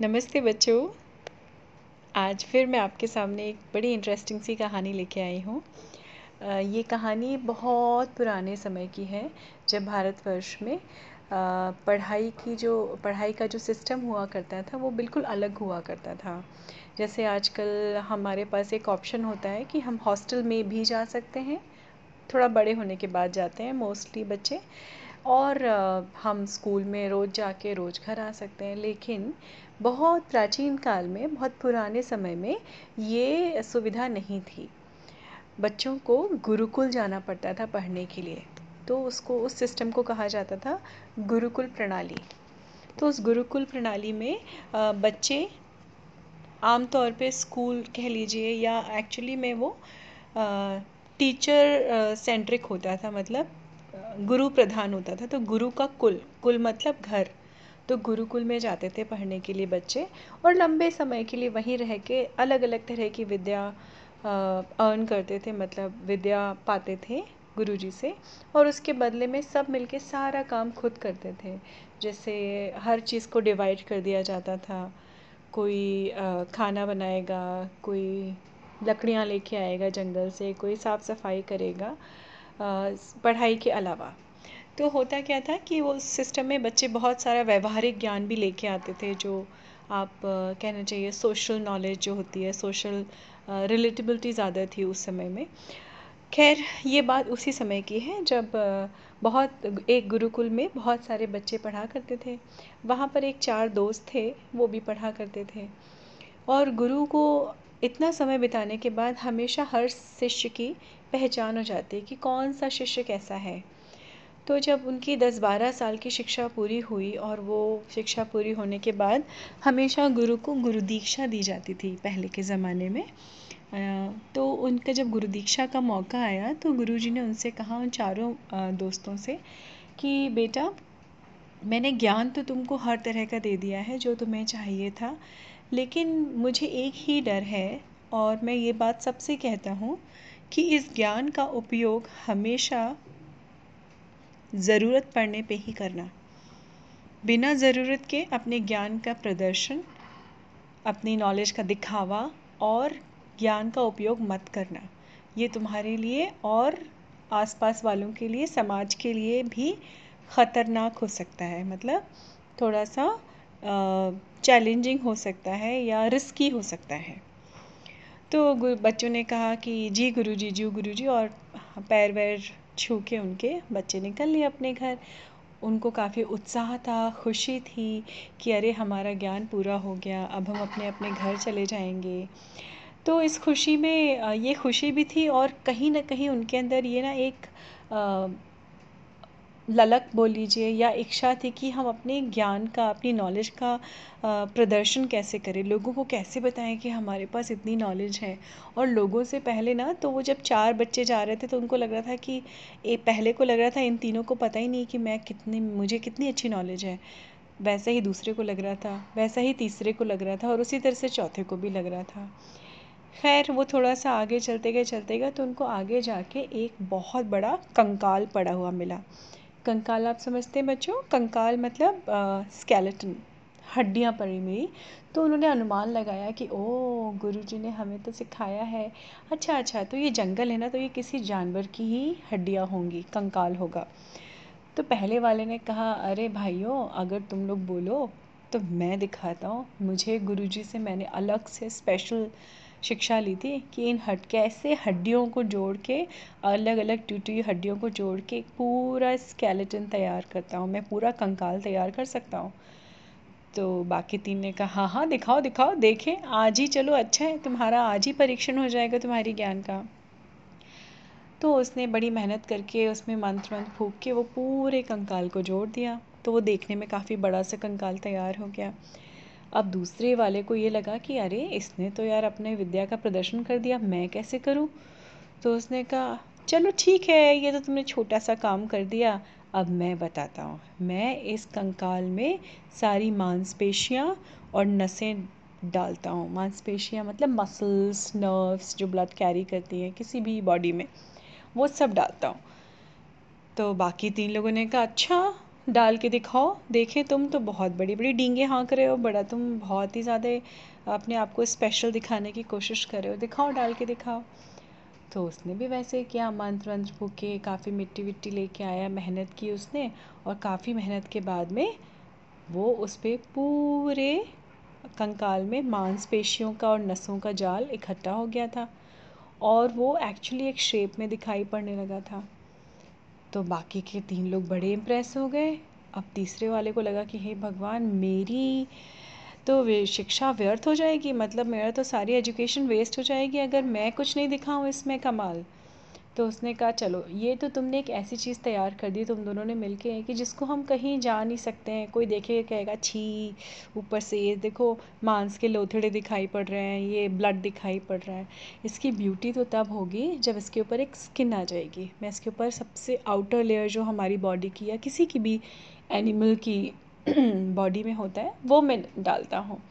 नमस्ते बच्चों। आज फिर मैं आपके सामने एक बड़ी इंटरेस्टिंग सी कहानी लेके आई हूँ। ये कहानी बहुत पुराने समय की है, जब भारतवर्ष में पढ़ाई की जो, पढ़ाई का जो सिस्टम हुआ करता था, वो बिल्कुल अलग हुआ करता था। जैसे आजकल हमारे पास एक ऑप्शन होता है कि हम हॉस्टल में भी जा सकते हैं, थोड़ा बड़े होने के बाद जाते हैं मोस्टली बच्चे। और हम स्कूल में रोज़ जाके रोज़ घर आ सकते हैं, लेकिन बहुत प्राचीन काल में, बहुत पुराने समय में ये सुविधा नहीं थी। बच्चों को गुरुकुल जाना पड़ता था पढ़ने के लिए तो उसको, उस सिस्टम को कहा जाता था गुरुकुल प्रणाली। तो उस गुरुकुल प्रणाली में बच्चे आमतौर पे स्कूल कह लीजिए या एक्चुअली में वो टीचर सेंट्रिक होता था मतलब गुरु प्रधान होता था तो गुरु का कुल कुल मतलब घर। तो गुरुकुल में जाते थे पढ़ने के लिए बच्चे, और लंबे समय के लिए वहीं रह के अलग अलग तरह की विद्या अर्न करते थे मतलब विद्या पाते थे गुरु जी से, और उसके बदले में सब मिलके सारा काम खुद करते थे। जैसे हर चीज़ को डिवाइड कर दिया जाता था। कोई खाना बनाएगा, कोई लकड़ियाँ लेके आएगा जंगल से, कोई साफ़ सफ़ाई करेगा पढ़ाई के अलावा। तो होता क्या था कि वो सिस्टम में बच्चे बहुत सारा व्यवहारिक ज्ञान भी लेके आते थे, जो आप कहना चाहिए सोशल नॉलेज जो होती है सोशल रिलेटिबिलिटी ज़्यादा थी उस समय में। खैर, ये बात उसी समय की है जब बहुत, एक गुरुकुल में बहुत सारे बच्चे पढ़ा करते थे। वहाँ पर एक चार दोस्त थे, वो भी पढ़ा करते थे। और गुरु को इतना समय बिताने के बाद हमेशा हर शिष्य की पहचान हो जाती है कि कौन सा शिष्य कैसा है। तो जब उनकी दस बारह साल की शिक्षा पूरी हुई और वो शिक्षा पूरी होने के बाद हमेशा गुरु को गुरु दीक्षा दी जाती थी पहले के ज़माने में। तो उनका जब गुरु दीक्षा का मौका आया तो गुरु जी ने उनसे कहा, उन चारों दोस्तों से कि, बेटा, मैंने ज्ञान तो तुमको हर तरह का दे दिया है, जो तुम्हें चाहिए था, लेकिन मुझे एक ही डर है और मैं ये बात सबसे कहता हूँ कि इस ज्ञान का उपयोग हमेशा ज़रूरत पड़ने पे ही करना। बिना ज़रूरत के अपने ज्ञान का प्रदर्शन, अपनी नॉलेज का दिखावा और ज्ञान का उपयोग मत करना। ये तुम्हारे लिए और आसपास वालों के लिए, समाज के लिए भी ख़तरनाक हो सकता है। मतलब थोड़ा सा चैलेंजिंग हो सकता है या रिस्की हो सकता है। तो बच्चों ने कहा कि जी गुरु जी जी गुरु जी और पैर वैर छू के उनके बच्चे निकल लिए अपने घर। उनको काफ़ी उत्साह था, खुशी थी कि अरे, हमारा ज्ञान पूरा हो गया, अब हम अपने अपने घर चले जाएँगे। तो इस खुशी में ये खुशी भी थी और कहीं ना कहीं उनके अंदर ये ना एक ललक बोल लीजिए या इच्छा थी कि हम अपने ज्ञान का, अपनी नॉलेज का प्रदर्शन कैसे करें? लोगों को कैसे बताएँ कि हमारे पास इतनी नॉलेज है? और लोगों से पहले ना तो वो जब चार बच्चे जा रहे थे तो उनको लग रहा था कि, ए, पहले को लग रहा था इन तीनों को पता ही नहीं कि मैं कितनी, मुझे कितनी अच्छी नॉलेज है। वैसा ही दूसरे को लग रहा था, वैसा ही तीसरे को लग रहा था, और उसी तरह से चौथे को भी लग रहा था। खैर, वो थोड़ा सा आगे चलते गए चलते गए तो उनको आगे जाके एक बहुत बड़ा कंकाल पड़ा हुआ मिला। कंकाल, आप समझते हैं बच्चों? कंकाल मतलब स्केलेटन हड्डियाँ पड़ी हुई। तो उन्होंने अनुमान लगाया कि ओ गुरु जी ने हमें तो सिखाया है। अच्छा अच्छा तो ये जंगल है ना तो ये किसी जानवर की ही हड्डियाँ होंगी, कंकाल होगा। तो पहले वाले ने कहा, अरे भाइयों, अगर तुम लोग बोलो तो मैं दिखाता हूँ। मुझे गुरु जी से मैंने अलग से स्पेशल शिक्षा ली थी कि इन हट, कैसे हड्डियों को जोड़ के अलग अलग टूटी हुई हड्डियों को जोड़ के पूरा स्केलेटन तैयार करता हूँ, मैं पूरा कंकाल तैयार कर सकता हूँ। तो बाकी तीन ने कहा हाँ हाँ दिखाओ दिखाओ, देखें, आज ही चलो अच्छा है, तुम्हारा आज ही परीक्षण हो जाएगा तुम्हारी ज्ञान का। तो उसने बड़ी मेहनत करके, उसमें मंत्र मंत्र फूक के वो पूरे कंकाल को जोड़ दिया। तो वो देखने में काफ़ी बड़ा सा कंकाल तैयार हो गया। अब दूसरे वाले को ये लगा कि अरे, इसने तो यार अपने विद्या का प्रदर्शन कर दिया, मैं कैसे करूँ? तो उसने कहा, चलो ठीक है, ये तो तुमने छोटा सा काम कर दिया। अब मैं बताता हूँ, मैं इस कंकाल में सारी मांसपेशियाँ और नसें डालता हूँ। मांसपेशियाँ मतलब मसल्स नर्व्स जो ब्लड कैरी करती हैं, किसी भी बॉडी में, वो सब डालता हूँ। तो बाकी तीन लोगों ने कहा अच्छा डाल के दिखाओ। देखें, तुम तो बहुत बड़ी बड़ी डींगे हाँक रहे हो, बड़ा तुम बहुत ही ज़्यादा अपने आप को स्पेशल दिखाने की कोशिश कर रहे हो। दिखाओ, डाल के दिखाओ। तो उसने भी वैसे किया, मंत्र वंत्र फूके, काफ़ी मिट्टी विट्टी लेके आया, मेहनत की उसने, और काफ़ी मेहनत के बाद में वो उस पर पूरे कंकाल में मांसपेशियों का और नसों का जाल इकट्ठा हो गया था, और वो एक्चुअली एक शेप में दिखाई पड़ने लगा था। तो बाकी के तीन लोग बड़े इम्प्रेस हो गए। अब तीसरे वाले को लगा कि, हे भगवान, मेरी तो शिक्षा व्यर्थ हो जाएगी। मतलब मेरा तो सारी एजुकेशन वेस्ट हो जाएगी। अगर मैं कुछ नहीं दिखाऊँ इसमें कमाल तो उसने कहा, चलो, ये तो तुमने एक ऐसी चीज़ तैयार कर दी, तुम दोनों ने मिलके है कि जिसको हम कहीं जा नहीं सकते हैं। कोई देखेगा, कहेगा, छी, ऊपर से ये देखो, मांस के लोथड़े दिखाई पड़ रहे हैं, ये ब्लड दिखाई पड़ रहा है। इसकी ब्यूटी तो तब होगी जब इसके ऊपर एक स्किन आ जाएगी। मैं इसके ऊपर सबसे आउटर लेयर जो हमारी बॉडी की या किसी की भी एनिमल की बॉडी में होता है, वो मैं डालता हूँ।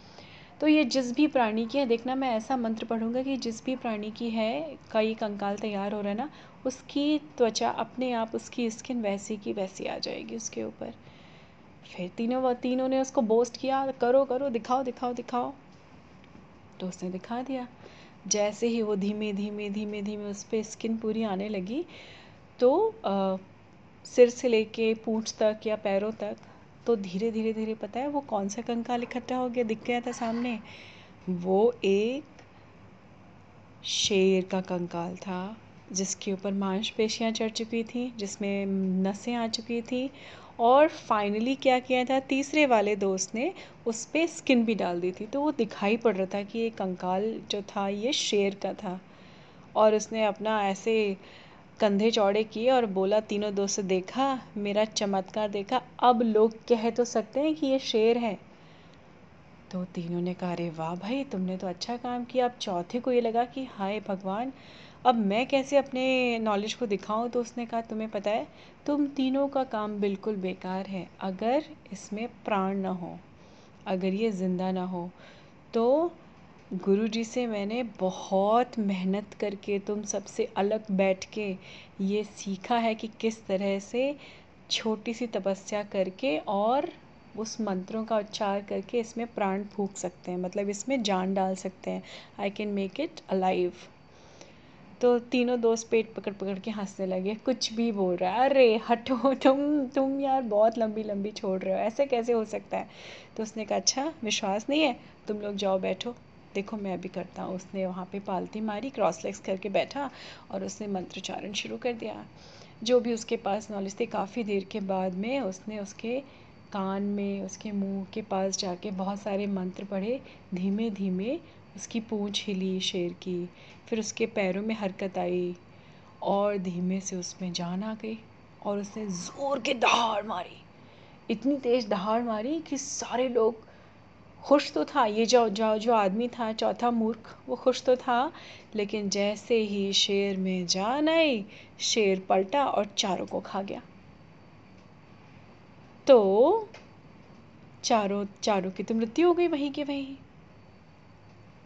तो ये जिस भी प्राणी की है देखना मैं ऐसा मंत्र पढ़ूँगा कि जिस भी प्राणी की है का ये कंकाल तैयार हो रहा है ना उसकी त्वचा अपने आप उसकी स्किन वैसी की वैसी आ जाएगी उसके ऊपर। फिर तीनों व तीनों ने उसको बोस्ट किया करो करो दिखाओ दिखाओ दिखाओ। तो उसने दिखा दिया। जैसे ही वो धीमे धीमे धीमे धीमे उस पर स्किन पूरी आने लगी तो आ, सिर से लेके पूँछ तक या पैरों तक तो धीरे धीरे धीरे पता है वो कौन सा कंकाल इकट्ठा हो गया, दिख गया था सामने? वो एक शेर का कंकाल था, जिसके ऊपर मांसपेशियाँ चढ़ चुकी थी, जिसमें नसें आ चुकी थी, और फाइनली क्या किया था, तीसरे वाले दोस्त ने उस पर स्किन भी डाल दी थी। तो वो दिखाई पड़ रहा था कि ये कंकाल जो था, ये शेर का था, और उसने अपना ऐसे कंधे चौड़े किए और बोला, तीनों दोस्त देखा, मेरा चमत्कार देखा। अब लोग कह तो सकते हैं कि ये शेर है। तो तीनों ने कहा, अरे वाह भाई, तुमने तो अच्छा काम किया। अब चौथे को ये लगा कि, हाय भगवान, अब मैं कैसे अपने नॉलेज को दिखाऊँ? तो उसने कहा, तुम्हें पता है, तुम तीनों का काम बिल्कुल बेकार है। अगर इसमें प्राण ना हो, अगर ये ज़िंदा ना हो तो गुरु जी से मैंने बहुत मेहनत करके तुम सबसे अलग बैठ के ये सीखा है कि किस तरह से छोटी सी तपस्या करके और उस मंत्रों का उच्चार करके इसमें प्राण फूक सकते हैं मतलब इसमें जान डाल सकते हैं। I can make it alive तो तीनों दोस्त पेट पकड़ पकड़ के हंसने लगे। कुछ भी बोल रहा है। अरे, हटो, तुम तुम यार बहुत लंबी लंबी छोड़ रहे हो। ऐसे कैसे हो सकता है? तो उसने कहा अच्छा विश्वास नहीं है। तुम लोग जाओ बैठो। देखो मैं अभी करता हूँ। उसने वहाँ पे पालती मारी क्रॉस लेग्स करके बैठा और उसने मंत्रोच्चारण शुरू कर दिया। जो भी उसके पास नॉलेज थी, काफ़ी देर के बाद में उसने उसके कान में, उसके मुँह के पास जाके बहुत सारे मंत्र पढ़े। धीमे धीमे उसकी पूँछ हिली शेर की। फिर उसके पैरों में हरकत आई और धीमे से उसमें जान आ गई और उसने ज़ोर के दहाड़ मारी। इतनी तेज़ दहाड़ मारी कि सारे लोग खुश तो था, ये जो जो जो आदमी था, चौथा मूर्ख, वो खुश तो था, लेकिन जैसे ही शेर में जान आई शेर पलटा और चारों को खा गया। तो चारों चारों की तो मृत्यु हो गई वहीं के वहीं।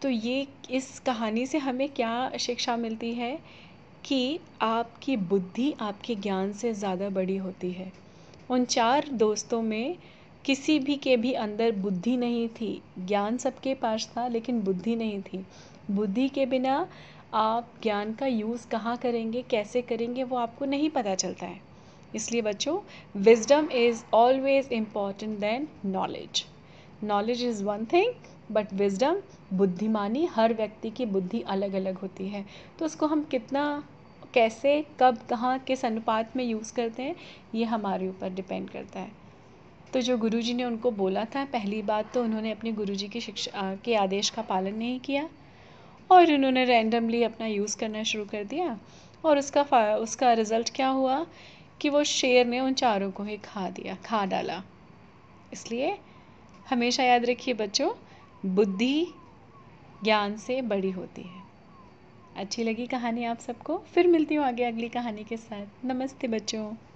तो ये, इस कहानी से हमें क्या शिक्षा मिलती है कि आपकी बुद्धि आपके ज्ञान से ज़्यादा बड़ी होती है। उन चार दोस्तों में किसी भी के भी अंदर बुद्धि नहीं थी। ज्ञान सबके पास था, लेकिन बुद्धि नहीं थी। बुद्धि के बिना आप ज्ञान का यूज़ कहाँ करेंगे, कैसे करेंगे, वो आपको नहीं पता चलता है। इसलिए बच्चों wisdom is always important than knowledge knowledge is one thing but wisdom बुद्धिमानी हर व्यक्ति की बुद्धि अलग अलग होती है। तो उसको हम कितना, कैसे, कब, कहाँ, किस अनुपात में यूज़ करते हैं, ये हमारे ऊपर डिपेंड करता है। तो जो गुरुजी ने उनको बोला था, पहली बात तो उन्होंने अपने गुरुजी की शिक्षा के आदेश का पालन नहीं किया और उन्होंने रैंडमली अपना यूज़ करना शुरू कर दिया और उसका उसका रिज़ल्ट क्या हुआ कि वो शेर ने उन चारों को ही खा दिया, खा डाला। इसलिए हमेशा याद रखिए बच्चों, बुद्धि ज्ञान से बड़ी होती है। अच्छी लगी कहानी आप सबको, फिर मिलती हूँ आगे अगली कहानी के साथ। नमस्ते बच्चों।